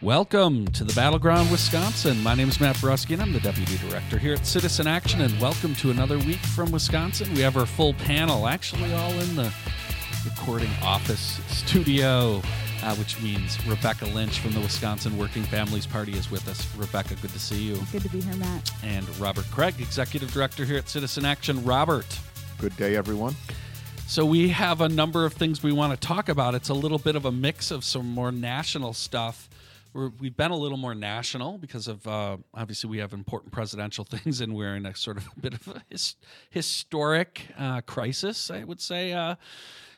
Welcome to the Battleground, Wisconsin. My name is Matt Brusky, and I'm the Deputy Director here at Citizen Action. And welcome to another week from Wisconsin. We have our full panel, actually, all in the recording office studio, uh, which means Rebecca Lynch from the Wisconsin Working Families Party is with us. Rebecca, good to see you. Good to be here, Matt. And Robert Craig, Executive Director here at Citizen Action. Robert. Good day, everyone. So we have a number of things we want to talk about. It's a little bit of a mix of some more national stuff. We have been a little more national because of uh, obviously we have important presidential things, and we're in a sort of a bit of a his, historic uh, crisis, I would say, uh,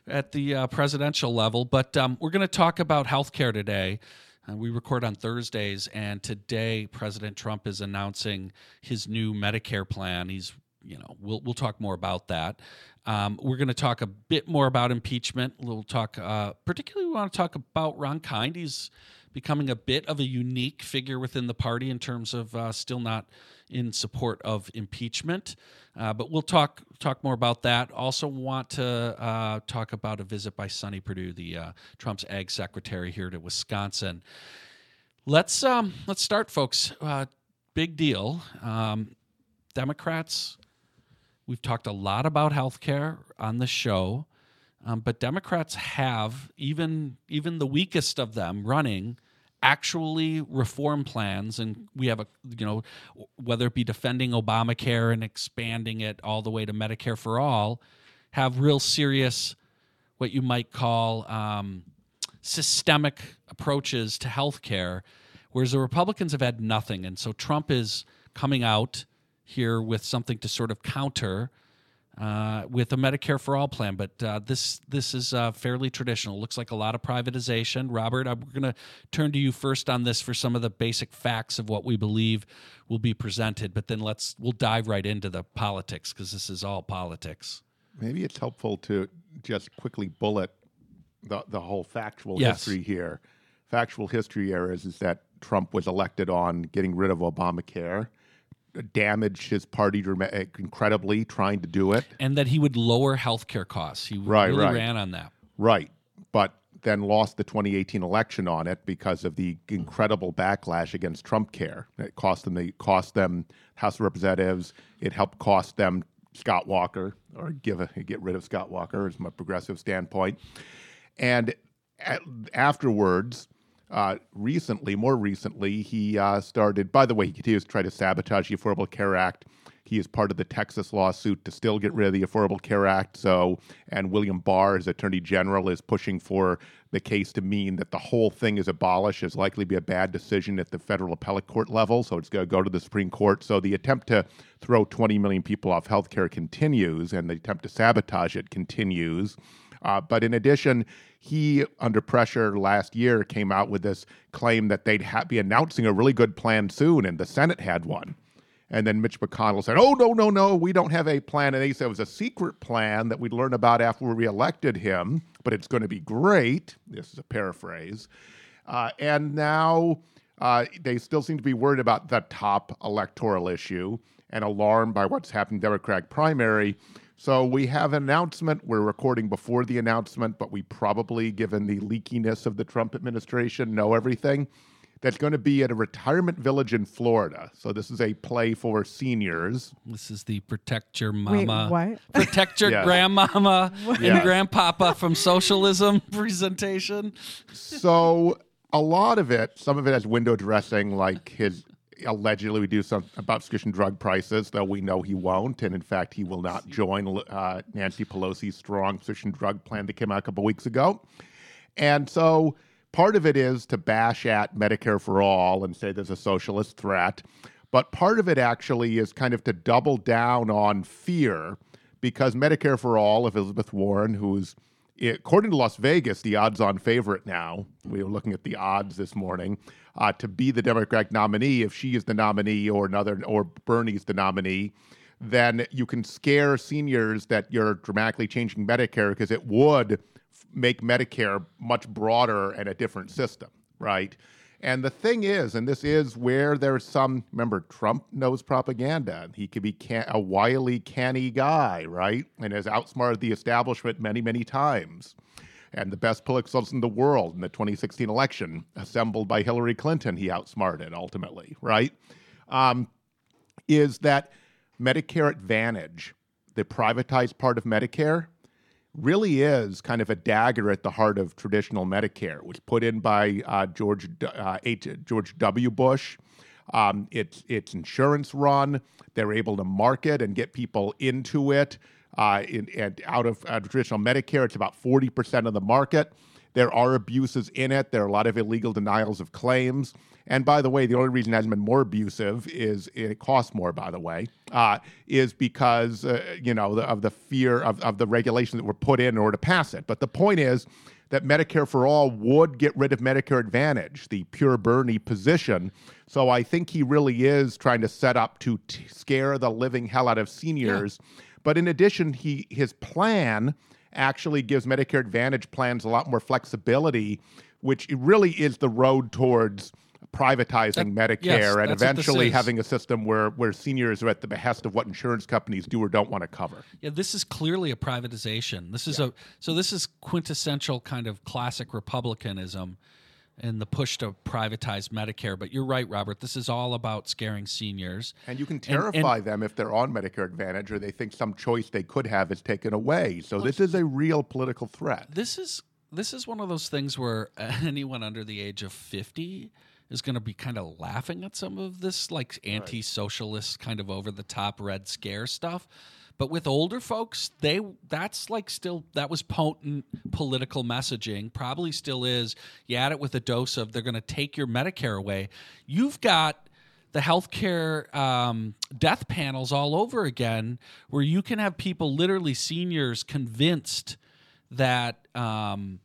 at the uh, presidential level. But um, we're going to talk about healthcare today. Uh, we record on Thursdays, and today President Trump is announcing his new Medicare plan. He's you know, we'll we'll talk more about that. Um, we're going to talk a bit more about impeachment. We'll talk, uh, particularly, we want to talk about Ron Kind. He's becoming a bit of a unique figure within the party in terms of uh, still not in support of impeachment. Uh, but we'll talk talk more about that. Also, want to uh, talk about a visit by Sonny Perdue, the uh, Trump's ag secretary here to Wisconsin. Let's um, let's start, folks. Uh, big deal. Um, Democrats We've talked a lot about healthcare on the show, um, but Democrats have even even the weakest of them running actually reform plans, and we have a you know whether it be defending Obamacare and expanding it all the way to Medicare for all, have real serious what you might call um, systemic approaches to healthcare, whereas the Republicans have had nothing, and so Trump is coming out here with something to sort of counter uh, with a Medicare for all plan. But uh, this this is uh, fairly traditional. Looks like a lot of privatization. Robert, I'm going to turn to you first on this for some of the basic facts of what we believe will be presented. But then let's we'll dive right into the politics because this is all politics. Maybe it's helpful to just quickly bullet the the whole factual yes. history here. Factual history here is, is that Trump was elected on getting rid of Obamacare damaged his party incredibly trying to do it. And that he would lower healthcare costs. He right, really right. ran on that. Right. But then lost the 2018 election on it because of the incredible backlash against Trump care. It cost them the cost them House of Representatives. It helped cost them Scott Walker or give a, get rid of Scott Walker is my progressive standpoint. And at, afterwards, uh, recently, more recently, he uh, started, by the way, he continues to try to sabotage the Affordable Care Act. He is part of the Texas lawsuit to still get rid of the Affordable Care Act. So, and William Barr, as Attorney General, is pushing for the case to mean that the whole thing is abolished. Is likely to be a bad decision at the federal appellate court level. So it's going to go to the Supreme Court. So the attempt to throw 20 million people off health care continues, and the attempt to sabotage it continues. Uh, but in addition, he, under pressure last year, came out with this claim that they'd ha- be announcing a really good plan soon, and the Senate had one. And then Mitch McConnell said, Oh, no, no, no, we don't have a plan. And he said it was a secret plan that we'd learn about after we reelected him, but it's going to be great. This is a paraphrase. Uh, and now uh, they still seem to be worried about the top electoral issue and alarmed by what's happened in the Democratic primary. So we have an announcement. We're recording before the announcement, but we probably, given the leakiness of the Trump administration, know everything. That's going to be at a retirement village in Florida. So this is a play for seniors. This is the protect your mama, Wait, what? protect your yes. grandmama and yes. grandpapa from socialism presentation. so a lot of it, some of it has window dressing, like his allegedly we do something about prescription drug prices, though we know he won't. And in fact, he will not join uh, Nancy Pelosi's strong prescription drug plan that came out a couple weeks ago. And so part of it is to bash at Medicare for all and say there's a socialist threat. But part of it actually is kind of to double down on fear because Medicare for all, Elizabeth Warren, who's according to Las Vegas, the odds on favorite now, we were looking at the odds this morning, uh, to be the Democratic nominee, if she is the nominee or another, or Bernie's the nominee, then you can scare seniors that you're dramatically changing Medicare because it would f- make Medicare much broader and a different system, right? And the thing is, and this is where there's some, remember, Trump knows propaganda. He could be can- a wily, canny guy, right? And has outsmarted the establishment many, many times. and the best political in the world in the 2016 election, assembled by Hillary Clinton, he outsmarted ultimately, right? Um, is that Medicare Advantage, the privatized part of Medicare, really is kind of a dagger at the heart of traditional Medicare. It was put in by uh, George uh, H, George W. Bush. Um, it's it's insurance run. They're able to market and get people into it. Uh, in, and out of uh, traditional Medicare, it's about forty percent of the market. There are abuses in it. There are a lot of illegal denials of claims. And by the way, the only reason it hasn't been more abusive is it costs more. By the way, uh, is because uh, you know the, of the fear of, of the regulations that were put in in order to pass it. But the point is that Medicare for all would get rid of Medicare Advantage, the pure Bernie position. So I think he really is trying to set up to t- scare the living hell out of seniors. Yeah. But in addition, he his plan actually gives Medicare Advantage plans a lot more flexibility, which really is the road towards privatizing that, Medicare yes, and eventually having a system where, where seniors are at the behest of what insurance companies do or don't want to cover. Yeah, this is clearly a privatization. This is yeah. a so this is quintessential kind of classic republicanism and the push to privatize Medicare. But you're right, Robert. This is all about scaring seniors. And you can terrify and, and, them if they're on Medicare Advantage or they think some choice they could have is taken away. So this is a real political threat. This is this is one of those things where anyone under the age of 50 is going to be kind of laughing at some of this like anti-socialist kind of over the top red scare stuff but with older folks they that's like still that was potent political messaging probably still is. You add it with a dose of they're going to take your medicare away. You've got the healthcare um, death panels all over again where you can have people literally seniors convinced that um,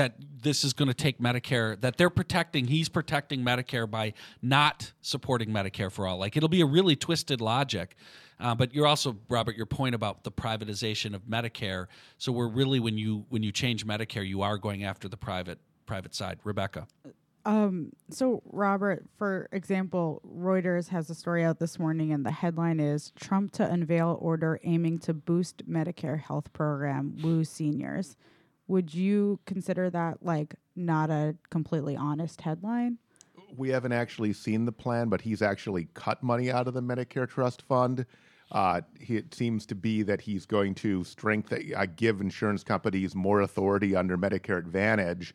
that this is going to take Medicare, that they're protecting, he's protecting Medicare by not supporting Medicare for all. Like it'll be a really twisted logic. Uh, but you're also, Robert, your point about the privatization of Medicare. So we're really when you when you change Medicare, you are going after the private private side. Rebecca. Um, so Robert, for example, Reuters has a story out this morning and the headline is Trump to unveil order aiming to boost Medicare health program woo seniors would you consider that like not a completely honest headline? We haven't actually seen the plan, but he's actually cut money out of the Medicare Trust Fund. Uh, he, it seems to be that he's going to strengthen, uh, give insurance companies more authority under Medicare Advantage,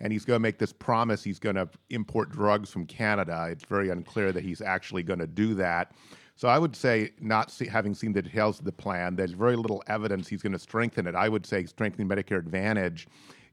and he's going to make this promise he's going to import drugs from Canada. It's very unclear that he's actually going to do that. So I would say, not see, having seen the details of the plan, there's very little evidence he's going to strengthen it. I would say strengthening Medicare Advantage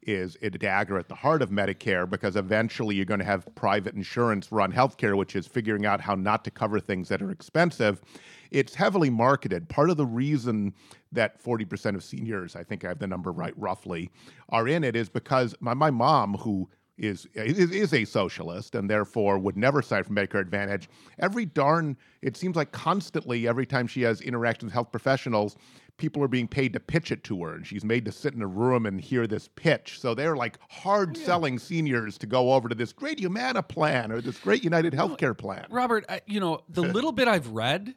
is a dagger at the heart of Medicare because eventually you're going to have private insurance run healthcare, which is figuring out how not to cover things that are expensive. It's heavily marketed. Part of the reason that 40% of seniors, I think I have the number right roughly, are in it is because my, my mom, who is, is, is a socialist and therefore would never sign for Medicare Advantage. Every darn, it seems like constantly, every time she has interactions with health professionals, people are being paid to pitch it to her, and she's made to sit in a room and hear this pitch. So they're like hard oh, selling yeah. seniors to go over to this great Humana plan or this great United Healthcare plan. Robert, I, you know, the little bit I've read,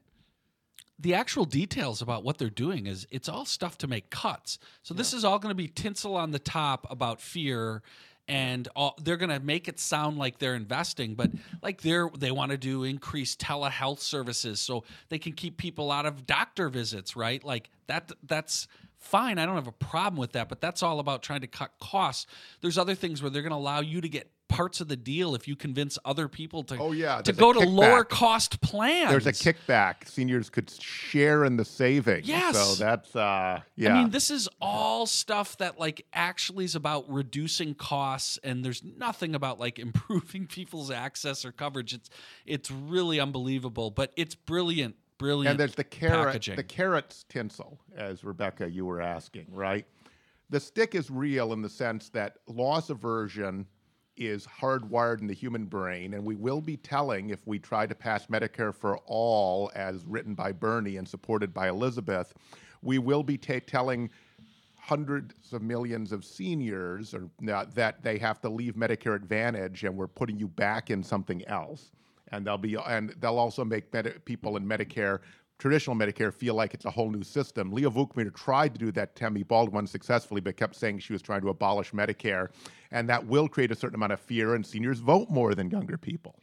the actual details about what they're doing is it's all stuff to make cuts. So yeah. this is all going to be tinsel on the top about fear and all, they're going to make it sound like they're investing but like they're they want to do increased telehealth services so they can keep people out of doctor visits right? Like that that's fine. I don't have a problem with that but that's all about trying to cut costs. There's other things where they're going to allow you to get parts of the deal if you convince other people to oh yeah to go to lower cost plans. There's a kickback. Seniors could share in the savings. Yes. So that's uh yeah. I mean, this is all stuff that like actually is about reducing costs, and there's nothing about like improving people's access or coverage. It's it's really unbelievable, but it's brilliant. Brilliant. And there's the carrot, packaging. the carrots tinsel, as Rebecca you were asking, right? The stick is real in the sense that loss aversion is hardwired in the human brain, and we will be telling if we try to pass Medicare for all, as written by Bernie and supported by Elizabeth, we will be t- telling hundreds of millions of seniors or, uh, that they have to leave Medicare Advantage, and we're putting you back in something else. And they'll be, and they'll also make med- people in Medicare traditional Medicare feel like it's a whole new system. Leah Vukmir tried to do that Tammy Baldwin successfully, but kept saying she was trying to abolish Medicare. And that will create a certain amount of fear, and seniors vote more than younger people.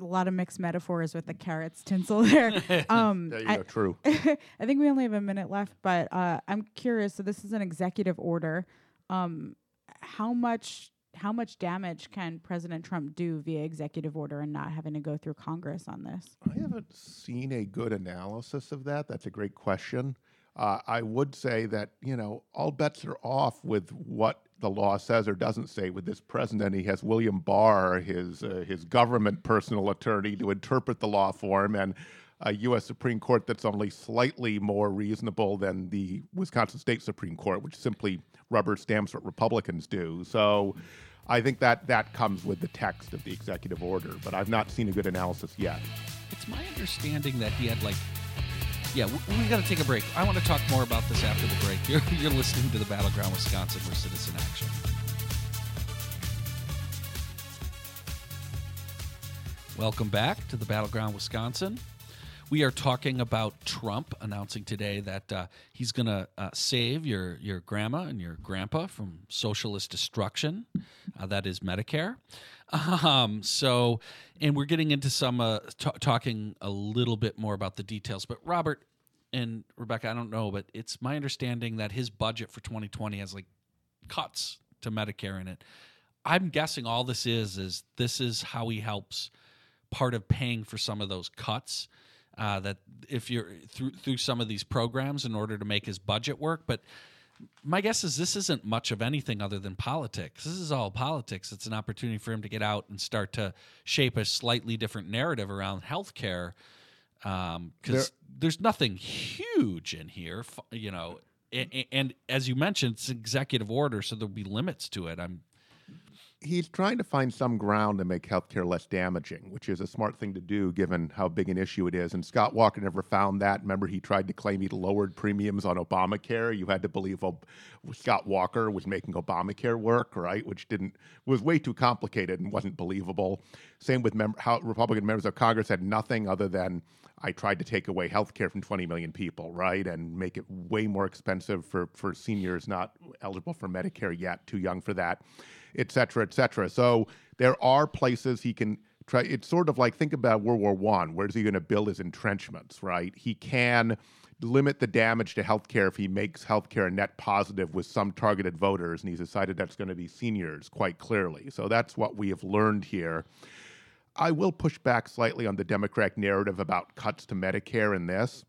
A lot of mixed metaphors with the carrots tinsel there. Um, There you I, go, true. I think we only have a minute left, but uh, I'm curious. So this is an executive order. Um, how much how much damage can President Trump do via executive order and not having to go through Congress on this? I haven't seen a good analysis of that. That's a great question. Uh, I would say that, you know, all bets are off with what the law says or doesn't say with this president. He has William Barr, his, uh, his government personal attorney, to interpret the law for him, and a U.S. Supreme Court that's only slightly more reasonable than the Wisconsin State Supreme Court, which simply rubber stamps what Republicans do. So I think that that comes with the text of the executive order, but I've not seen a good analysis yet. It's my understanding that he had like. Yeah, we, we got to take a break. I want to talk more about this after the break. You're, you're listening to the Battleground Wisconsin for Citizen Action. Welcome back to the Battleground Wisconsin. We are talking about Trump announcing today that uh, he's going to uh, save your, your grandma and your grandpa from socialist destruction. Uh, that is Medicare. Um, so, and we're getting into some uh, t- talking a little bit more about the details. But Robert and Rebecca, I don't know, but it's my understanding that his budget for 2020 has like cuts to Medicare in it. I'm guessing all this is is this is how he helps part of paying for some of those cuts. Uh, that if you're through through some of these programs in order to make his budget work, but my guess is this isn't much of anything other than politics. This is all politics. It's an opportunity for him to get out and start to shape a slightly different narrative around healthcare. Because There- there's nothing huge in here, you know. And, and as you mentioned, it's executive order, so there'll be limits to it. I'm he's trying to find some ground to make healthcare less damaging, which is a smart thing to do given how big an issue it is. And Scott Walker never found that. Remember, he tried to claim he'd lowered premiums on Obamacare. You had to believe Ob- Scott Walker was making Obamacare work, right? Which didn't was way too complicated and wasn't believable. Same with mem- how Republican members of Congress had nothing other than I tried to take away health care from 20 million people, right? And make it way more expensive for, for seniors not eligible for Medicare yet, too young for that, et cetera, et cetera. So there are places he can try. It's sort of like think about World War One. Where's he going to build his entrenchments, right? He can limit the damage to healthcare if he makes healthcare a net positive with some targeted voters, and he's decided that's going to be seniors quite clearly. So that's what we have learned here. I will push back slightly on the Democratic narrative about cuts to Medicare in this.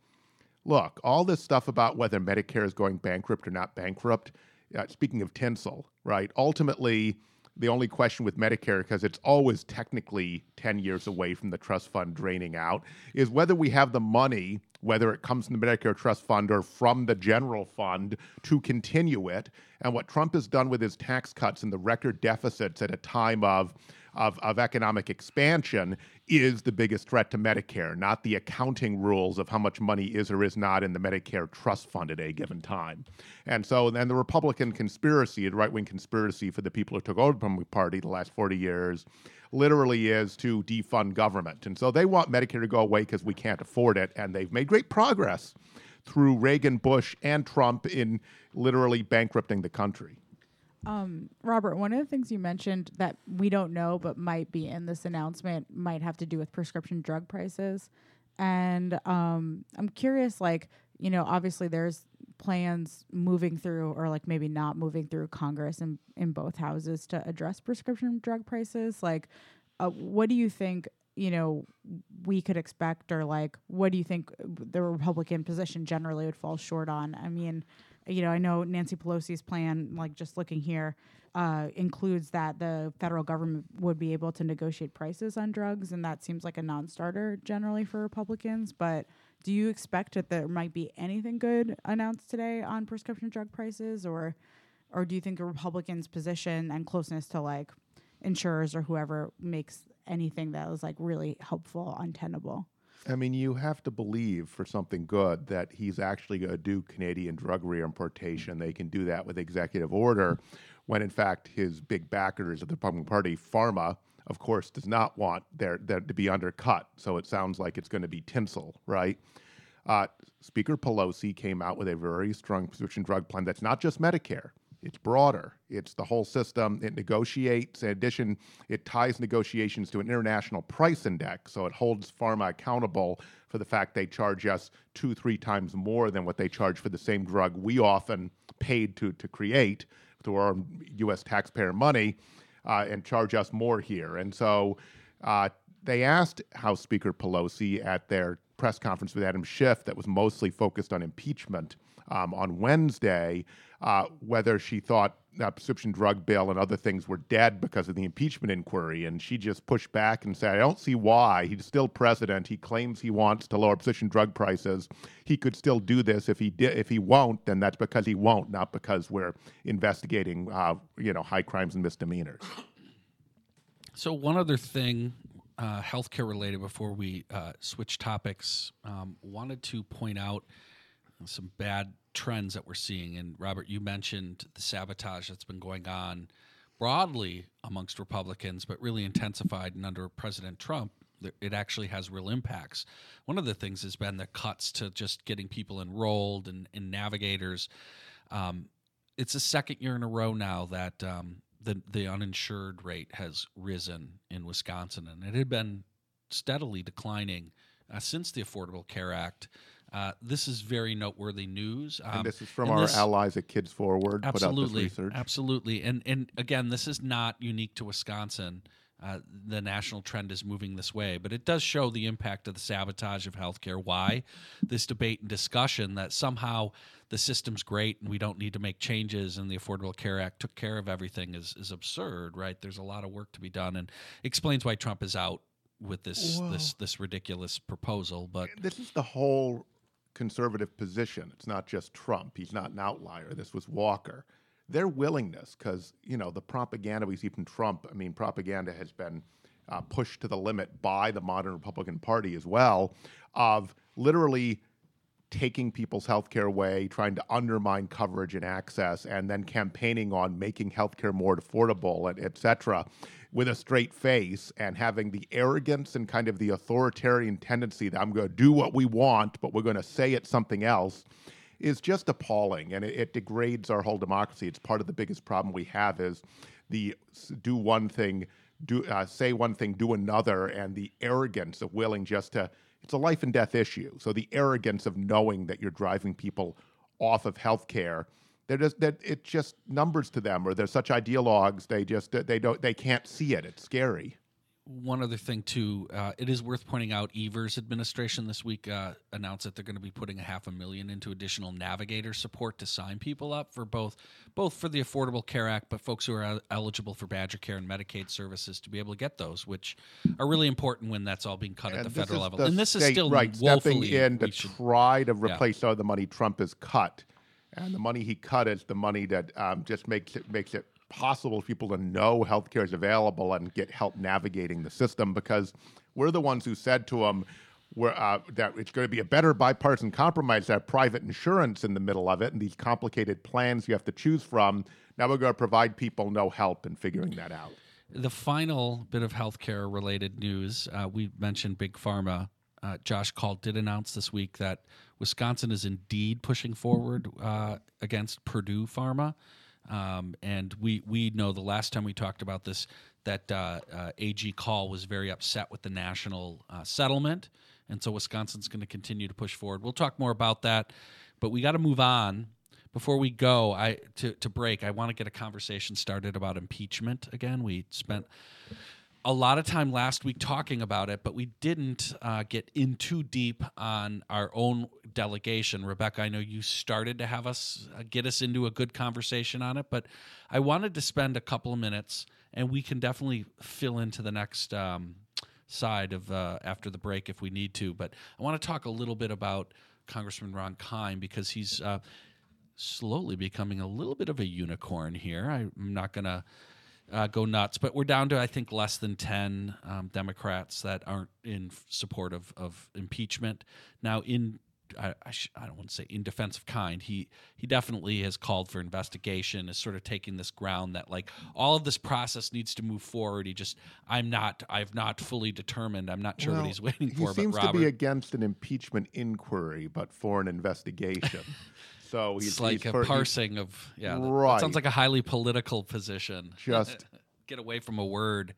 Look, all this stuff about whether Medicare is going bankrupt or not bankrupt, uh, speaking of tinsel, right? Ultimately, the only question with Medicare, because it's always technically 10 years away from the trust fund draining out, is whether we have the money, whether it comes from the Medicare trust fund or from the general fund, to continue it. And what Trump has done with his tax cuts and the record deficits at a time of of, of economic expansion is the biggest threat to Medicare, not the accounting rules of how much money is or is not in the Medicare trust fund at a given time. And so then the Republican conspiracy, the right wing conspiracy for the people who took over from the Party the last 40 years, literally is to defund government. And so they want Medicare to go away because we can't afford it. And they've made great progress through Reagan, Bush, and Trump in literally bankrupting the country. Um, Robert, one of the things you mentioned that we don't know but might be in this announcement might have to do with prescription drug prices. And um, I'm curious, like, you know, obviously there's plans moving through or like maybe not moving through Congress and in both houses to address prescription drug prices. Like, uh, what do you think, you know, we could expect or like, what do you think the Republican position generally would fall short on? I mean, you know, I know Nancy Pelosi's plan, like just looking here, uh, includes that the federal government would be able to negotiate prices on drugs, and that seems like a non-starter generally for Republicans. But do you expect that there might be anything good announced today on prescription drug prices, or, or do you think a Republican's position and closeness to like insurers or whoever makes anything that is like really helpful untenable? I mean, you have to believe for something good that he's actually going to do Canadian drug reimportation. They can do that with executive order, when in fact his big backers of the Republican Party, Pharma, of course, does not want their, their to be undercut. So it sounds like it's going to be tinsel, right? uh, Speaker Pelosi came out with a very strong prescription drug plan that's not just Medicare. It's broader. It's the whole system. It negotiates. In addition, it ties negotiations to an international price index, so it holds pharma accountable for the fact they charge us two, three times more than what they charge for the same drug we often paid to to create through our U.S. taxpayer money, uh, and charge us more here. And so uh, they asked House Speaker Pelosi at their press conference with Adam Schiff that was mostly focused on impeachment um, on Wednesday uh, whether she thought that prescription drug bill and other things were dead because of the impeachment inquiry. And she just pushed back and said, I don't see why. He's still president. He claims he wants to lower prescription drug prices. He could still do this. If he did, if he won't, then that's because he won't, not because we're investigating, uh, you know, high crimes and misdemeanors. So one other thing, uh, healthcare related, before we uh, switch topics, um, wanted to point out some bad trends that we're seeing. And Robert, you mentioned the sabotage that's been going on broadly amongst Republicans, but really intensified and under President Trump. It actually has real impacts. One of the things has been the cuts to just getting people enrolled and, and navigators. Um, it's the second year in a row now that um, the the uninsured rate has risen in Wisconsin, and it had been steadily declining uh, since the Affordable Care Act. Uh, this is very noteworthy news. Um, and this is from our this, allies at Kids Forward. Absolutely, absolutely. And and again, this is not unique to Wisconsin. Uh, the national trend is moving this way, but it does show the impact of the sabotage of healthcare. Why this debate and discussion that somehow the system's great and we don't need to make changes and the Affordable Care Act took care of everything is is absurd, right? There's a lot of work to be done, and explains why Trump is out with this Whoa. this this ridiculous proposal. But this is the whole conservative position. It's not just Trump. He's not an outlier. This was Walker. Their willingness, because you know the propaganda we see from Trump. I mean, propaganda has been uh, pushed to the limit by the modern Republican Party as well, of literally taking people's health care away, trying to undermine coverage and access, and then campaigning on making health care more affordable, et cetera with a straight face and having the arrogance and kind of the authoritarian tendency that I'm going to do what we want, but we're going to say it's something else is just appalling and it, it, degrades our whole democracy. It's part of the biggest problem we have is the do one thing, do uh, say one thing, do another, and the arrogance of willing just to. It's a life and death issue. So the arrogance of knowing that you're driving people off of health care they're just that it's just numbers to them, or they're such ideologues. They just they don't they can't see it. It's scary. One other thing too, uh, it is worth pointing out. Evers administration this week uh, announced that they're going to be putting a half a million into additional navigator support to sign people up for both both for the Affordable Care Act, but folks who are eligible for Badger Care and Medicaid services to be able to get those, which are really important when that's all being cut and at the federal level. The and this state, is still right stepping in to should, try to replace yeah. all the money Trump has cut and the money he cut is the money that um, just makes it makes it possible for people to know healthcare is available and get help navigating the system because we're the ones who said to him uh, that it's going to be a better bipartisan compromise to have private insurance in the middle of it and these complicated plans you have to choose from. Now we're going to provide people no help in figuring that out. The final bit of healthcare related news uh, we mentioned Big Pharma. Uh, Josh Kaul did announce this week that Wisconsin is indeed pushing forward uh, against Purdue Pharma. Um, and we we know the last time we talked about this that uh, uh, AG Kaul was very upset with the national uh, settlement, and so Wisconsin's going to continue to push forward. We'll talk more about that, but we got to move on. Before we go, I to to break. I want to get a conversation started about impeachment again. We spent a lot of time last week talking about it, but we didn't uh, get in too deep on our own delegation. Rebecca, I know you started to have us uh, get us into a good conversation on it, but I wanted to spend a couple of minutes, and we can definitely fill into the next um, side of uh, after the break if we need to. But I want to talk a little bit about Congressman Ron Kind because he's uh, slowly becoming a little bit of a unicorn here. I'm not going to uh, go nuts. But we're down to I think less than ten um, Democrats that aren't in support of, of impeachment. Now in I, I, sh- I don't want to say in defense of kind. He he definitely has called for investigation. Is sort of taking this ground that like all of this process needs to move forward. He just I'm not I've not fully determined. I'm not sure Well, what he's waiting for. he seems but to be against an impeachment inquiry, but for an investigation. so he's it's like he's a for- he- parsing of yeah. that- that Right. sounds like a highly political position. Just- get away from a word.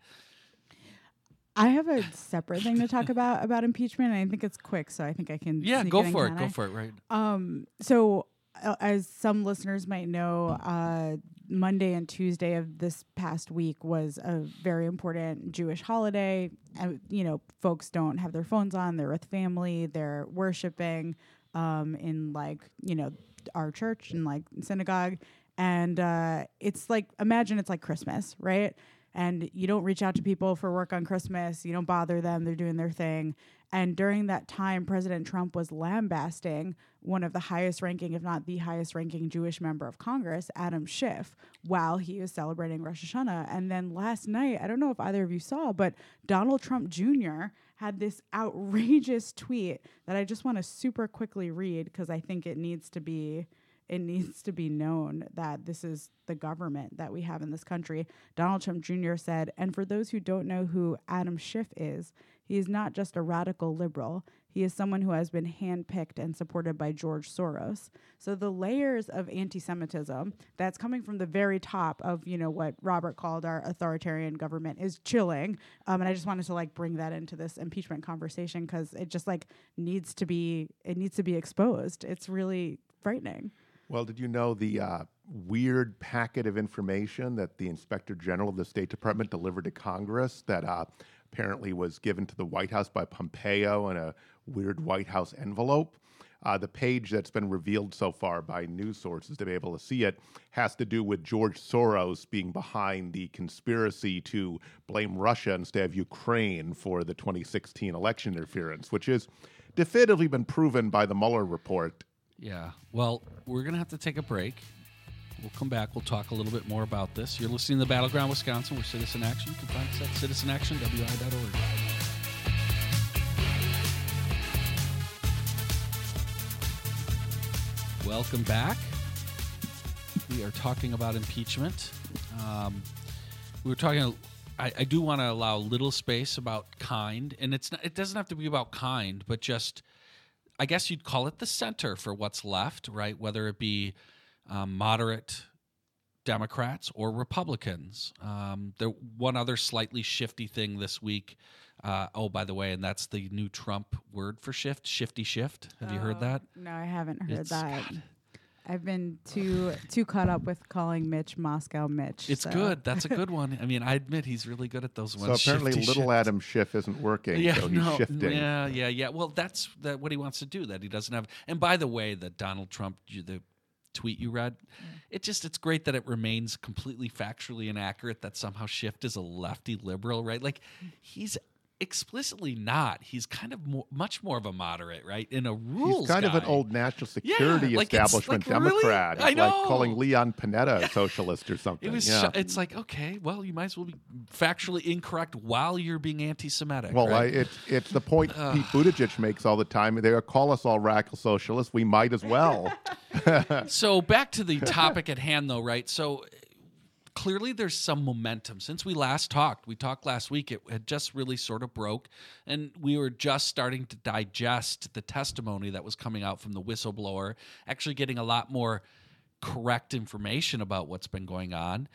I have a separate thing to talk about about impeachment, and I think it's quick, so I think I can. Yeah, go for it. Go I? for it. Right. Um, so uh, as some listeners might know, uh, Monday and Tuesday of this past week was a very important Jewish holiday. And, you know, folks don't have their phones on, they're with family, they're worshiping um, in like, you know, our church and like synagogue. And uh, it's like, imagine it's like Christmas, right? And you don't reach out to people for work on Christmas, you don't bother them, they're doing their thing. And during that time, President Trump was lambasting one of the highest ranking, if not the highest ranking Jewish member of Congress, Adam Schiff, while he was celebrating Rosh Hashanah. And then last night, I don't know if either of you saw, but Donald Trump Jr. had this outrageous tweet that I just want to super quickly read because I think it needs to be it needs to be known that this is the government that we have in this country. Donald Trump Jr. said, and for those who don't know who Adam Schiff is, he is not just a radical liberal. He is someone who has been handpicked and supported by George Soros. So the layers of anti-Semitism that's coming from the very top of you know what Robert called our authoritarian government is chilling. Um, and I just wanted to like bring that into this impeachment conversation because it just like needs to be it needs to be exposed. It's really frightening. Well, did you know the uh, weird packet of information that the Inspector General of the State Department delivered to Congress that uh, apparently was given to the White House by Pompeo in a weird White House envelope? Uh, the page that's been revealed so far by news sources to be able to see it has to do with George Soros being behind the conspiracy to blame Russia instead of Ukraine for the 2016 election interference, which has definitively been proven by the Mueller report Yeah. Well, we're going to have to take a break. We'll come back. We'll talk a little bit more about this. You're listening to Battleground Wisconsin. We're Citizen Action. You can find us at citizenactionwi.org. Welcome back. We are talking about impeachment. Um, we were talking. I, I do want to allow little space about kind, and it's not, it doesn't have to be about kind, but just I guess you'd call it the center for what's left, right? Whether it be um, moderate Democrats or Republicans. Um, there one other slightly shifty thing this week. Uh, oh, by the way, and that's the new Trump word for shift, shifty shift. Have you heard that? No, I haven't heard It's- that. God. I've been too too caught up with calling Mitch Moscow Mitch. It's so- good. That's a good one. I mean, I admit he's really good at those ones. So apparently, shifty little shift. Adam Schiff isn't working, Yeah, so he's no, shifting. yeah, yeah, yeah. Well, that's that what he wants to do. That he doesn't have. And by the way, the Donald Trump, you- the tweet you read, it just it's great that it remains completely factually inaccurate. That somehow Schiff is a lefty liberal, right? Like he's explicitly not. He's kind of more, much more of a moderate, right? In a rules, He's kind of an old national security like, establishment like, really? Democrat. I It's like know. calling Leon Panetta a socialist or something. It was. yeah. sh- it's like okay, well, you might as well be factually incorrect while you're being anti-Semitic. well, I, right? it, it's the point Pete Buttigieg makes all the time. They call us all radical socialists. We might as well. So back to the topic at hand, though, right? So clearly there's some momentum. Since we last talked, we talked last week, it had just really sort of broke, and we were just starting to digest the testimony that was coming out from the whistleblower, actually getting a lot more correct information about what's been going on.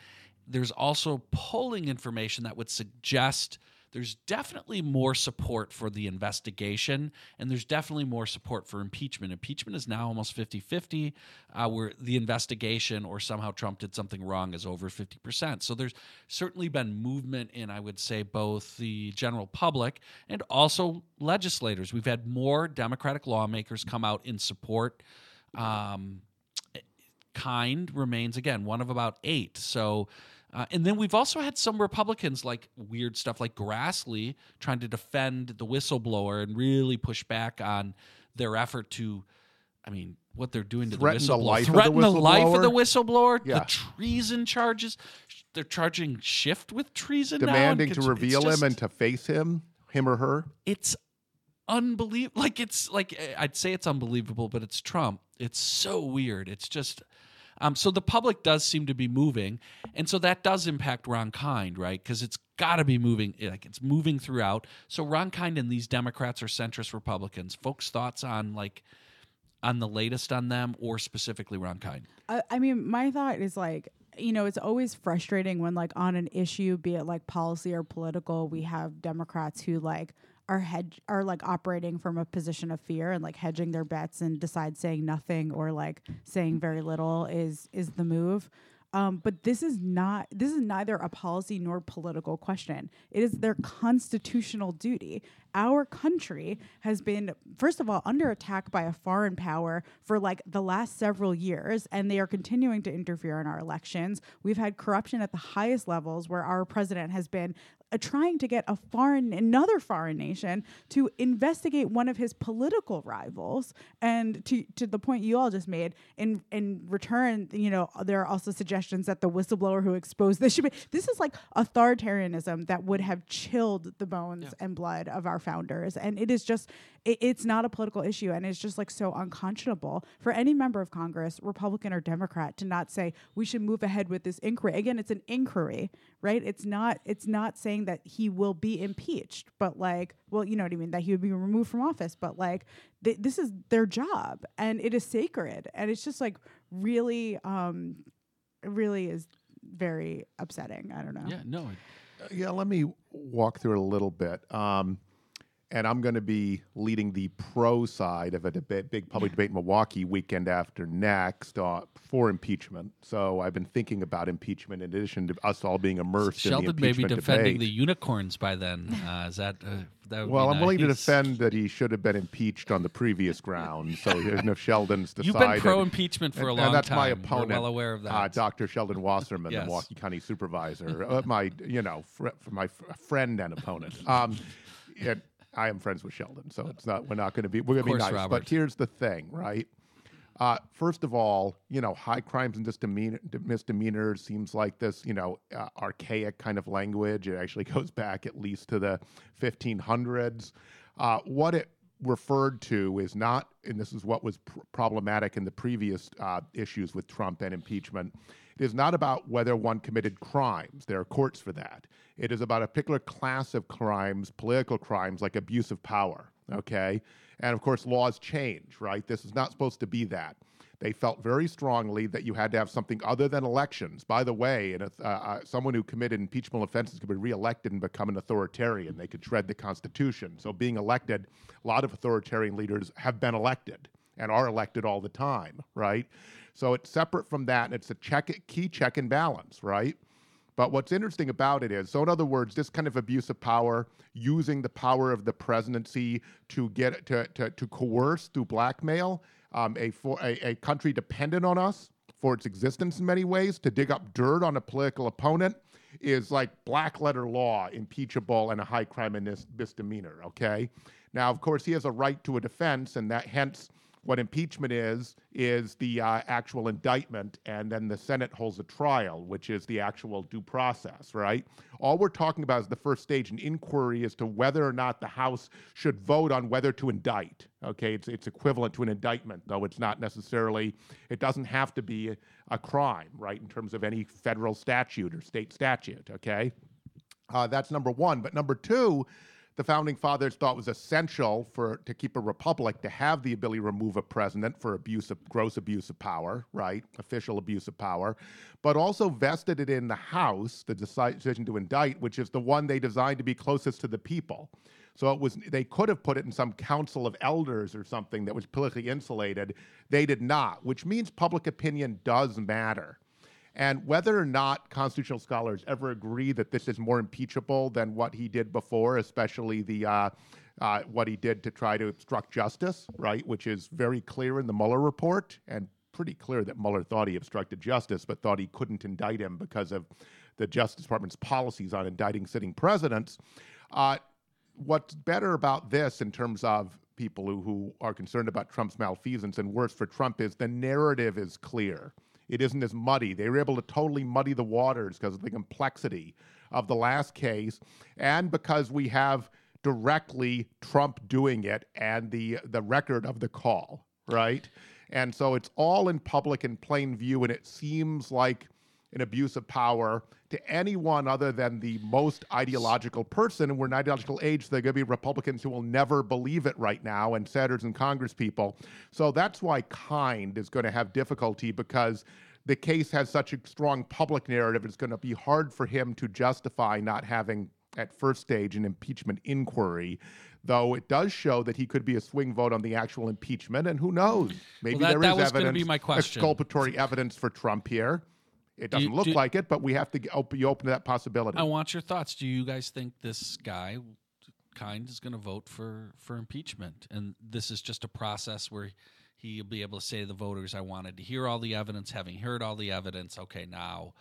There's also polling information that would suggest there's definitely more support for the investigation and there's definitely more support for impeachment. Impeachment is now almost 50 50, uh, where the investigation or somehow Trump did something wrong is over 50%. So there's certainly been movement in, I would say, both the general public and also legislators. We've had more Democratic lawmakers come out in support. Um, kind remains again one of about eight. So, uh, and then we've also had some Republicans like weird stuff like Grassley trying to defend the whistleblower and really push back on their effort to, I mean, what they're doing to Threaten the the whistleblower, life of the threaten the life of the whistleblower, Yeah. the treason charges. They're charging Schiff with treason, now, demanding to reveal just- him and to face him, him or her. it's unbelievable. Like it's like eh, I'd say it's unbelievable, but it's Trump. It's so weird. It's just. Um, so the public does seem to be moving, and so that does impact Ron Kind, right? Because it's got to be moving, eh, like it's moving throughout. So Ron Kind and these Democrats or centrist Republicans, folks' thoughts on like on the latest on them, or specifically Ron Kind? I, I mean, my thought is like, you know, it's always frustrating when like on an issue, be it like policy or political, we have Democrats who like are hedge are like operating from a position of fear and like hedging their bets and decide saying nothing or like saying very little is is the move. Um, but this is not this is neither a policy nor political question. It is their constitutional duty. Our country has been, first of all, under attack by a foreign power for like the last several years, and they are continuing to interfere in our elections. We've had corruption at the highest levels where our president has been uh, trying to get a foreign another foreign nation to investigate one of his political rivals and to to the point you all just made in in return you know there are also suggestions that the whistleblower who exposed this should be this is like authoritarianism that would have chilled the bones yeah. and blood of our founders. And it is just it, it's not a political issue. And it's just like so unconscionable for any member of congress republican or democrat to not say we should move ahead with this inquiry. Again it's an inquiry right? It's not it's not saying that he will be impeached but like well you know what i mean that he would be removed from office. But like th- this is their job and it is sacred. And it's just like really um really is very upsetting. I don't know. Yeah no uh, yeah let me walk through it a little bit. Um and I'm going to be leading the pro side of a debate, big public debate in Milwaukee weekend after next uh, for impeachment. So I've been thinking about impeachment in addition to us all being immersed Sheldon in the impeachment may be defending debate. the unicorns by then. Uh, is that? Uh, that well, I'm nice. willing to defend that he should have been impeached on the previous ground. So if Sheldon's decided, you've been pro impeachment for a long time. and that's time. my opponent. We're well aware of that. Uh, Dr. Sheldon Wasserman, yes. the Milwaukee County Supervisor, uh, my you know fr- my friend and opponent. Um, it, I am friends with Sheldon, so it's not. We're not going to be. We're going to be nice. Robert. But here's the thing, right? Uh, first of all, you know, high crimes and misdemeanor, misdemeanors seems like this, you know, uh, archaic kind of language. It actually goes back at least to the 1500s. Uh, what it referred to is not, and this is what was pr- problematic in the previous uh, issues with Trump and impeachment. It is not about whether one committed crimes. There are courts for that. It is about a particular class of crimes, political crimes like abuse of power. Okay. And of course, laws change, right? This is not supposed to be that. They felt very strongly that you had to have something other than elections. By the way, and uh, uh, someone who committed impeachable offenses could be reelected and become an authoritarian. They could shred the Constitution. So, being elected, a lot of authoritarian leaders have been elected and are elected all the time, right? So, it's separate from that, and it's a check, key check and balance, right? But what's interesting about it is, so in other words, this kind of abuse of power, using the power of the presidency to get to to, to coerce through blackmail um, a, for, a a country dependent on us for its existence in many ways to dig up dirt on a political opponent is like black letter law, impeachable and a high crime and misdemeanor. Okay. Now, of course, he has a right to a defense, and that hence what impeachment is, is the uh, actual indictment, and then the Senate holds a trial, which is the actual due process, right? All we're talking about is the first stage, an inquiry as to whether or not the House should vote on whether to indict. Okay, it's, it's equivalent to an indictment, though it's not necessarily, it doesn't have to be a, crime, right, in terms of any federal statute or state statute, okay? Uh, that's number one. But number two, the founding fathers thought was essential for to keep a republic to have the ability to remove a president for abuse of gross abuse of power, right? Official abuse of power, but also vested it in the House, the decision to indict, which is the one they designed to be closest to the people. So it was they could have put it in some council of elders or something that was politically insulated. They did not, which means public opinion does matter. And whether or not constitutional scholars ever agree that this is more impeachable than what he did before, especially the uh, uh, what he did to try to obstruct justice, right, which is very clear in the Mueller report and pretty clear that Mueller thought he obstructed justice, but thought he couldn't indict him because of the Justice Department's policies on indicting sitting presidents. Uh, what's better about this in terms of people who, who are concerned about Trump's malfeasance and worse for Trump is the narrative is clear it isn't as muddy. They were able to totally muddy the waters because of the complexity of the last case and because we have directly Trump doing it and the the record of the call, right? And so it's all in public and plain view, and it seems like an abuse of power to anyone other than the most ideological person. And we're in an ideological age, there are going to be Republicans who will never believe it right now, and senators and Congress people. So that's why Kind is going to have difficulty because the case has such a strong public narrative. It's going to be hard for him to justify not having at first stage an impeachment inquiry though it does show that he could be a swing vote on the actual impeachment. And who knows? Maybe Well, that- there that is was evidence, be my question. exculpatory evidence for Trump here. It doesn't you- look do- like it, but we have to op- be open to that possibility. I want your thoughts. Do you guys think this guy, Kind, is going to vote for for impeachment, and this is just a process where he'll be able to say to the voters, "I wanted to hear all the evidence. Having heard all the evidence, okay, now,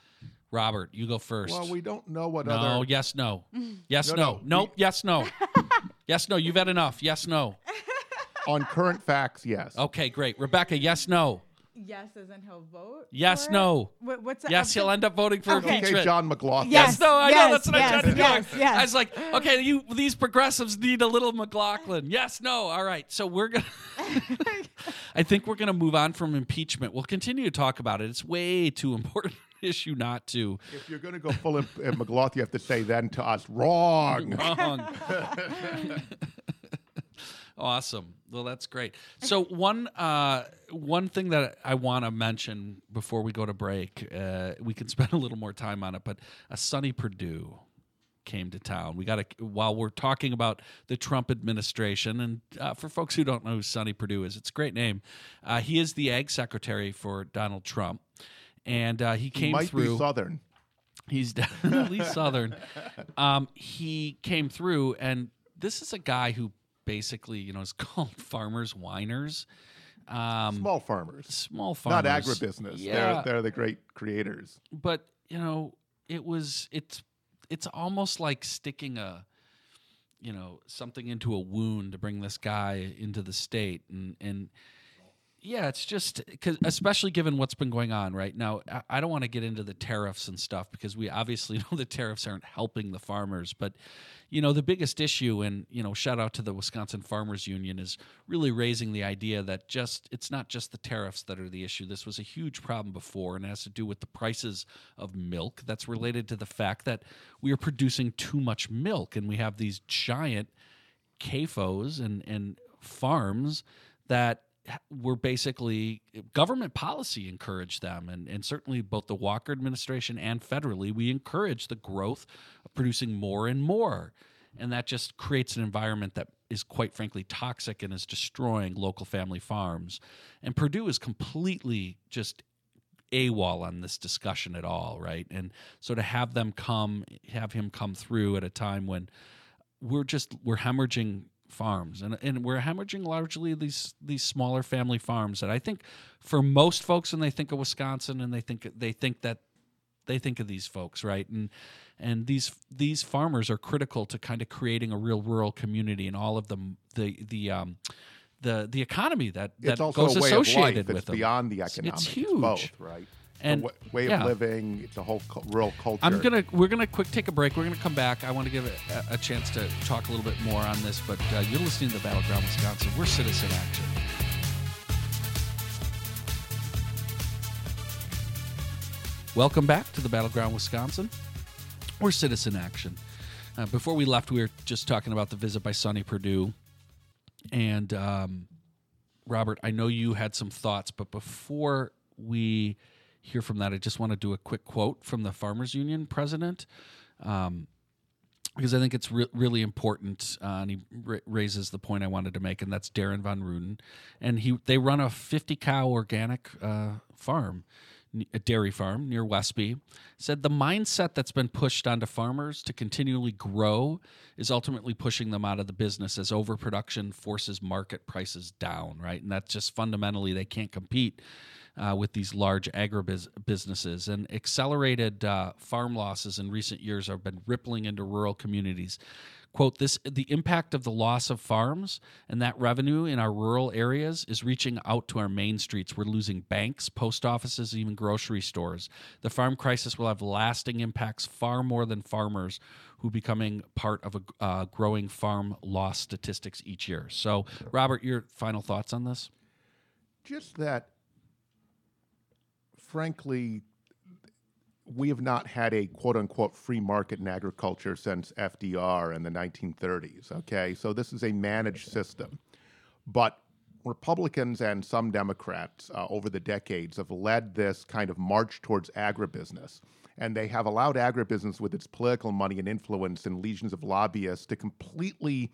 Robert, you go first." well, we don't know what no, other. yes, no, yes, No, no, no, nope, yes, no, yes, no. You've had enough. Yes, no. On current facts, yes. Okay, great. Rebecca, yes, no. Yes, as in he'll vote. Yes, for it? no. What, what's the Yes, he'll end up voting for Okay. impeachment. Okay, John McLaughlin. Yes. Yes, no, I know that's what yes, I tried to do. yes, yes. I was like, okay, you these progressives need a little McLaughlin. Yes, no, all right. So we're gonna. I think we're gonna move on from impeachment. We'll continue to talk about it. It's way too important an issue not to. If you're going to go full of uh, McLaughlin, you have to say then to us, wrong. Wrong. awesome. Well, that's great. So one uh, one thing that I want to mention before we go to break, uh, we can spend a little more time on it, but a Sonny Perdue came to town. We got to while we're talking about the Trump administration, and uh, for folks who don't know who Sonny Perdue is, it's a great name. Uh, he is the Ag Secretary for Donald Trump, and uh, he He came might through. be Southern. He's definitely Southern. Um, he came through, and this is a guy who basically, you know, it's called farmers whiners. Um, Small farmers. small farmers, Not agribusiness. Yeah, They're, they're the great creators. but you know, it was it's it's almost like sticking a you know something into a wound to bring this guy into the state and and yeah it's just because especially given what's been going on right now I- i don't want to get into the tariffs and stuff because we obviously know the tariffs aren't helping the farmers but you know the biggest issue and you know shout out to the wisconsin farmers union is really raising the idea that just it's not just the tariffs that are the issue. This was a huge problem before and has to do with the prices of milk. That's related to the fact that we are producing too much milk and we have these giant CAFOs and, and farms that were basically government policy encouraged them and, and certainly both the walker administration and federally we encourage the growth of producing more and more and that just creates an environment that is quite frankly toxic and is destroying local family farms and perdue is completely just AWOL on this discussion at all, right? And so to have them come, have him come through at a time when we're just we're hemorrhaging farms and and we're hemorrhaging largely these these smaller family farms that I think for most folks when they think of Wisconsin and they think they think that they think of these folks right and and these these farmers are critical to kind of creating a real rural community and all of them the the um the the economy that that It's also goes a way of life. associated It's with them beyond the It's- economics. it's huge both, right? And- w- way yeah. of living. the whole rural culture. I'm gonna we're gonna quick take a break. We're gonna come back. I want to give a, a chance to talk a little bit more on this, but uh, you're listening to the Battleground Wisconsin. We're Citizen Action. Welcome back to the Battleground Wisconsin. We're Citizen Action. Uh, before we left, we were just talking about the visit by Sonny Perdue, and um, Robert, I know you had some thoughts, but before we hear from that, I just want to do a quick quote from the Farmers Union president. Um, because I think it's re- really important, uh, and he ra- raises the point I wanted to make, and that's Darin Von Ruden, and he they run a 50 cow organic uh, farm, a dairy farm near Westby. Said the mindset that's been pushed onto farmers to continually grow is ultimately pushing them out of the business as overproduction forces market prices down, right? And that's just fundamentally they can't compete uh, with these large agribusinesses. And accelerated uh, farm losses in recent years have been rippling into rural communities quote this the impact of the loss of farms and that revenue in our rural areas is reaching out to our main streets. We're losing banks post offices even grocery stores. The farm crisis will have lasting impacts far more than farmers who becoming part of a uh, growing farm loss statistics each year. So robert your final thoughts on this? Just that frankly we have not had a quote unquote free market in agriculture since FDR in the 1930s. Okay, so this is a managed system. But Republicans and some Democrats uh, over the decades have led this kind of march towards agribusiness and they have allowed agribusiness with its political money and influence and legions of lobbyists to completely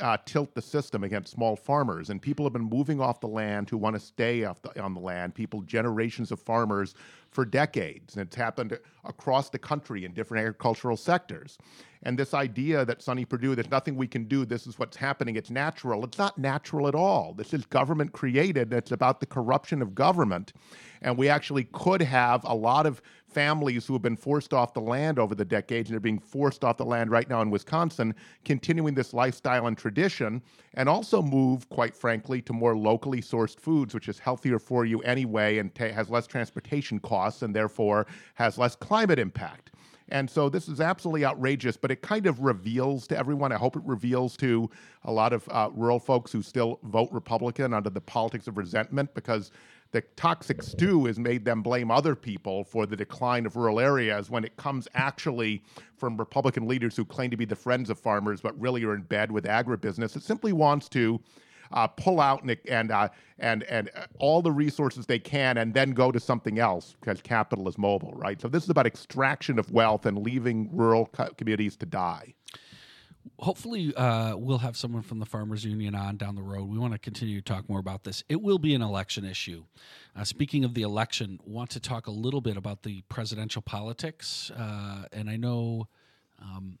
uh, tilt the system against small farmers. And people have been moving off the land who want to stay the, on the land. People, generations of farmers for decades. And it's happened across the country in different agricultural sectors. And this idea that Sonny Perdue, there's nothing we can do, this is what's happening, it's natural. It's not natural at all. This is government created. It's about the corruption of government. And we actually could have a lot of families who have been forced off the land over the decades and are being forced off the land right now in Wisconsin, continuing this lifestyle and tradition, and also move, quite frankly, to more locally sourced foods, which is healthier for you anyway and ta- has less transportation costs and therefore has less climate impact. And so this is absolutely outrageous, but it kind of reveals to everyone. I hope it reveals to a lot of uh, rural folks who still vote Republican under the politics of resentment because the toxic stew has made them blame other people for the decline of rural areas when it comes actually from Republican leaders who claim to be the friends of farmers but really are in bed with agribusiness. It simply wants to uh, pull out and and uh, and and uh, all the resources they can, and then go to something else because capital is mobile, right? So this is about extraction of wealth and leaving rural co- communities to die hopefully uh, we'll have someone from the farmers union on down the road. We want to continue to talk more about this. It will be an election issue. Uh, speaking of the election want to talk a little bit about the presidential politics. Uh, and i know um,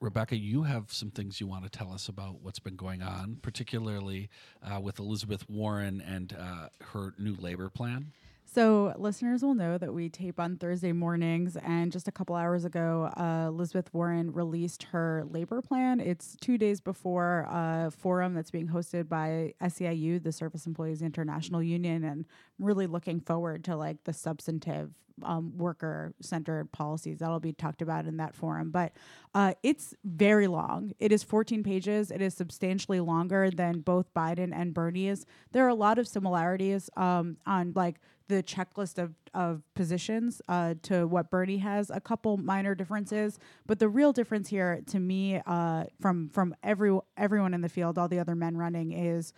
rebecca you have some things you want to tell us about what's been going on particularly uh, with elizabeth warren and uh, her new labor plan so, listeners will know that we tape on Thursday mornings, and just a couple hours ago, uh, Elizabeth Warren released her labor plan. It's two days before a forum that's being hosted by SEIU, the Service Employees International Union, and I'm really looking forward to like the substantive um, worker centered policies that'll be talked about in that forum. But uh, it's very long. It is 14 pages. It is substantially longer than both Biden and Bernie's. There are a lot of similarities um, on like the checklist of, of positions uh, to what Bernie has. A couple minor differences, but the real difference here, to me, uh, from from every everyone in the field, all the other men running, is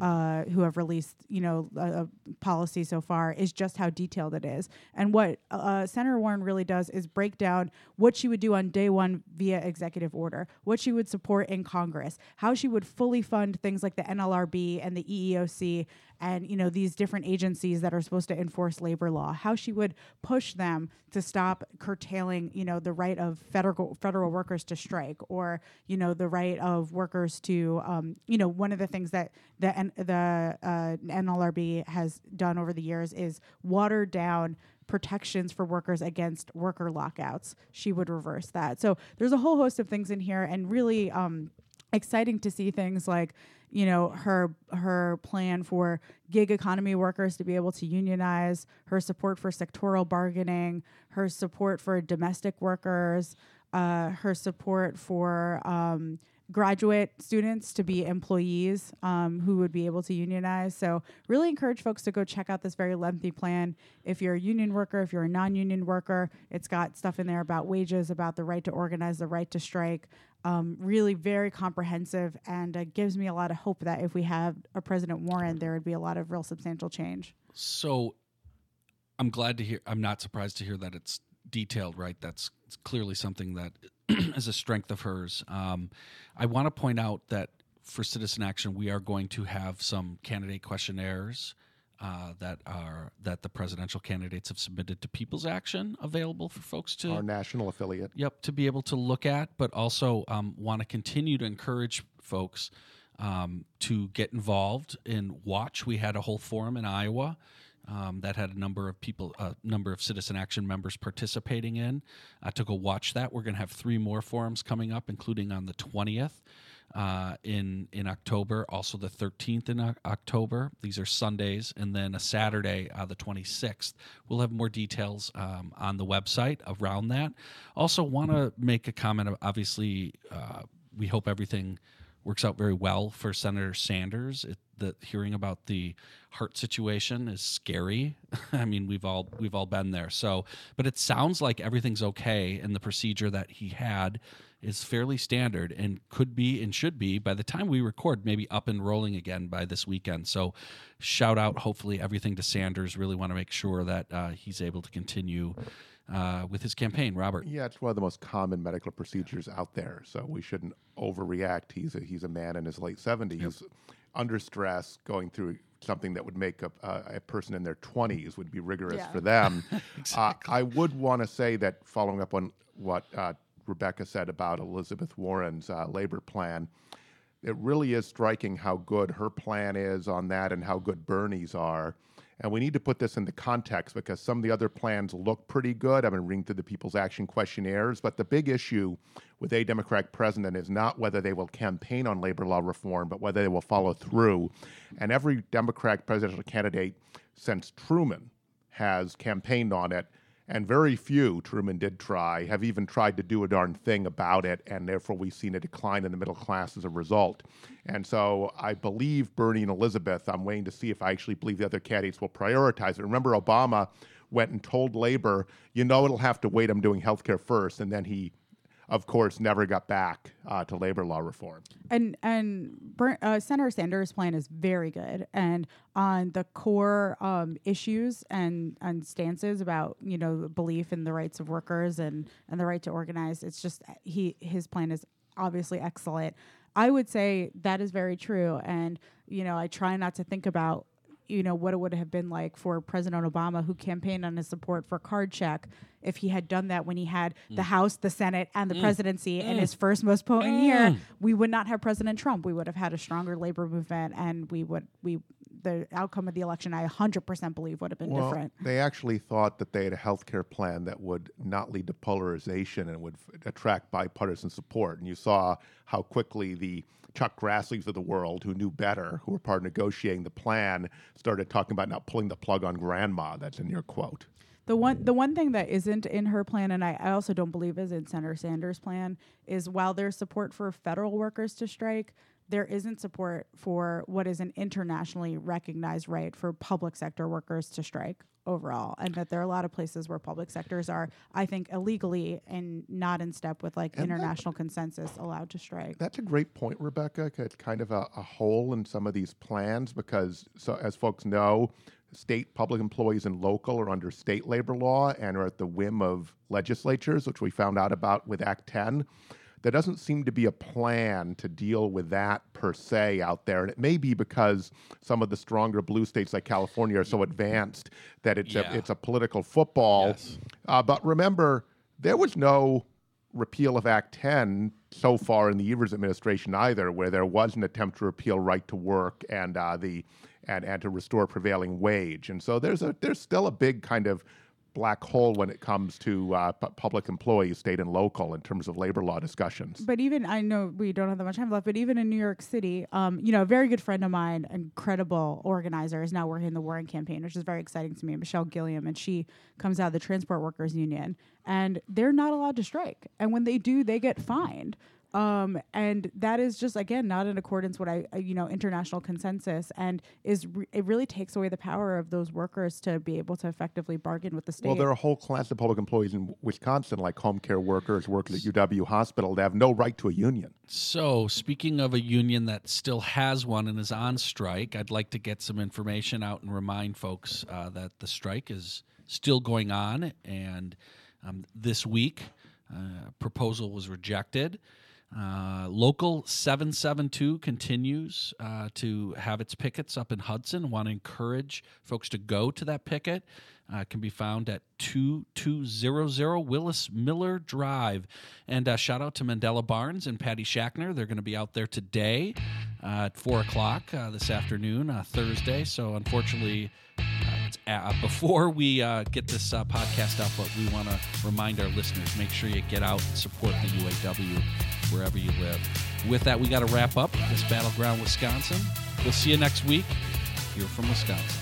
uh, who have released, you know, a, a, policy so far is just how detailed it is. And what uh, Senator Warren really does is break down what she would do on day one via executive order, what she would support in Congress, how she would fully fund things like the NLRB and the EEOC, and you know these different agencies that are supposed to enforce labor law how she would push them to stop curtailing you know the right of federal federal workers to strike or you know the right of workers to um, you know one of the things that the the uh, NLRB has done over the years is water down protections for workers against worker lockouts. She would reverse that. So there's a whole host of things in here, and really um, exciting to see things like you know her her plan for gig economy workers to be able to unionize, her support for sectoral bargaining, her support for domestic workers, uh, her support for um, graduate students to be employees um, who would be able to unionize. So, really encourage folks to go check out this very lengthy plan. If you're a union worker, if you're a non union worker, it's got stuff in there about wages, about the right to organize, the right to strike, um, really very comprehensive and uh, gives me a lot of hope that if we have a President Warren, there would be a lot of real substantial change. So I'm glad to hear, I'm not surprised to hear that it's detailed, right? That's clearly something that is a strength of hers. Um, I want to point out that for Citizen Action, we are going to have some candidate questionnaires uh, that are that the presidential candidates have submitted to People's Action available for folks to our national affiliate. Yep, to be able to look at, but also um, want to continue to encourage folks um, to get involved and Watch. We had a whole forum in Iowa. Um, that had a number of people, a number of Citizen Action members participating in. I took a watch that. We're going to have three more forums coming up, including on the 20th uh, in in October, also the 13th in October. These are Sundays, and then a Saturday, uh, the 26th. We'll have more details um, on the website around that. Also, want to make a comment. Obviously, uh, we hope everything works out very well for Senator Sanders. It, the hearing about the heart situation is scary. I mean, we've all we've all been there. So, but it sounds like everything's okay, and the procedure that he had is fairly standard and could be and should be by the time we record maybe up and rolling again by this weekend so shout out hopefully everything to sanders really want to make sure that uh, he's able to continue uh, with his campaign robert Yeah, it's one of the most common medical procedures out there, so we shouldn't overreact. He's a, he's a man in his late 70s, under stress, going through something that would make a, a, a person in their 20s would be rigorous Yeah. for them. uh, I would want to say that following up on what uh, Rebecca said about Elizabeth Warren's uh, labor plan, it really is striking how good her plan is on that and how good Bernie's are. And we need to put this into context because some of the other plans look pretty good. I've been reading through the People's Action questionnaires, but the big issue with a Democratic president is not whether they will campaign on labor law reform, but whether they will follow through. And every Democratic presidential candidate since Truman has campaigned on it, and very few, Truman did try, have even tried to do a darn thing about it, and therefore we've seen a decline in the middle class as a result. And so I believe Bernie and Elizabeth, I'm waiting to see if I actually believe the other candidates will prioritize it. Remember, Obama went and told labor, you know, it'll have to wait, I'm doing health care first, and then he, of course, never got back uh, to labor law reform. and and uh, Senator Sanders' plan is very good, and on the core um, issues and and stances about you know belief in the rights of workers and and the right to organize. It's just he his plan is obviously excellent. I would say that is very true, and you know I try not to think about you know what it would have been like for President Obama, who campaigned on his support for card check, if he had done that when he had mm. the House, the Senate, and the mm. presidency in mm. his first most potent year, we would not have President Trump. We would have had a stronger labor movement, and we would we the outcome of the election. I 100% believe would have been Well, different. they actually thought that they had a health care plan that would not lead to polarization and would f- attract bipartisan support. And you saw how quickly the Chuck Grassleys of the world, who knew better, who were part of negotiating the plan, started talking about not pulling the plug on grandma. That's in your quote. The one the one thing that isn't in her plan, and I, I also don't believe is in Senator Sanders' plan, is while there's support for federal workers to strike, there isn't support for what is an internationally recognized right for public sector workers to strike overall. And that there are a lot of places where public sectors are, I think, illegally and not in step with like And that- international consensus allowed to strike. That's a great point, Rebecca. It's kind of a, a hole in some of these plans because, so as folks know, state public employees and local are under state labor law and are at the whim of legislatures, which we found out about with Act 10. There doesn't seem to be a plan to deal with that per se out there. And it may be because some of the stronger blue states like California are so advanced that it's, Yeah. a, it's a political football. Yes. Uh, but remember, there was no repeal of Act 10 so far in the Evers administration either, where there was an attempt to repeal right to work and uh, the and, and to restore prevailing wage. And so there's a there's still a big kind of black hole when it comes to uh, pu- public employees, state and local, in terms of labor law discussions. But even I know we don't have that much time left, but even in New York City, um, you know, a very good friend of mine, incredible organizer, is now working in the Warren campaign, which is very exciting to me. Michelle Gilliam, and she comes out of the Transport Workers Union, and they're not allowed to strike, and when they do, they get fined. Um, and that is just again not in accordance with I, I- you know international consensus, and is re- it really takes away the power of those workers to be able to effectively bargain with the state. Well, there are a whole class of public employees in Wisconsin, like home care workers working at UW Hospital, that have no right to a union. So, speaking of a union that still has one and is on strike, I'd like to get some information out and remind folks uh, that the strike is still going on. And um, this week, uh, a proposal was rejected. Uh, Local 772 continues uh, to have its pickets up in Hudson. Want to encourage folks to go to that picket. Uh, can be found at 2200 Willis Miller Drive. And uh, shout out to Mandela Barnes and Patty Schachtner. They're going to be out there today uh, at 4 o'clock this afternoon, Thursday. So unfortunately, uh, before we uh, get this uh, podcast up, but we want to remind our listeners make sure you get out and support the UAW wherever you live. With that, we got to wrap up this Battleground Wisconsin. We'll see you next week here from Wisconsin.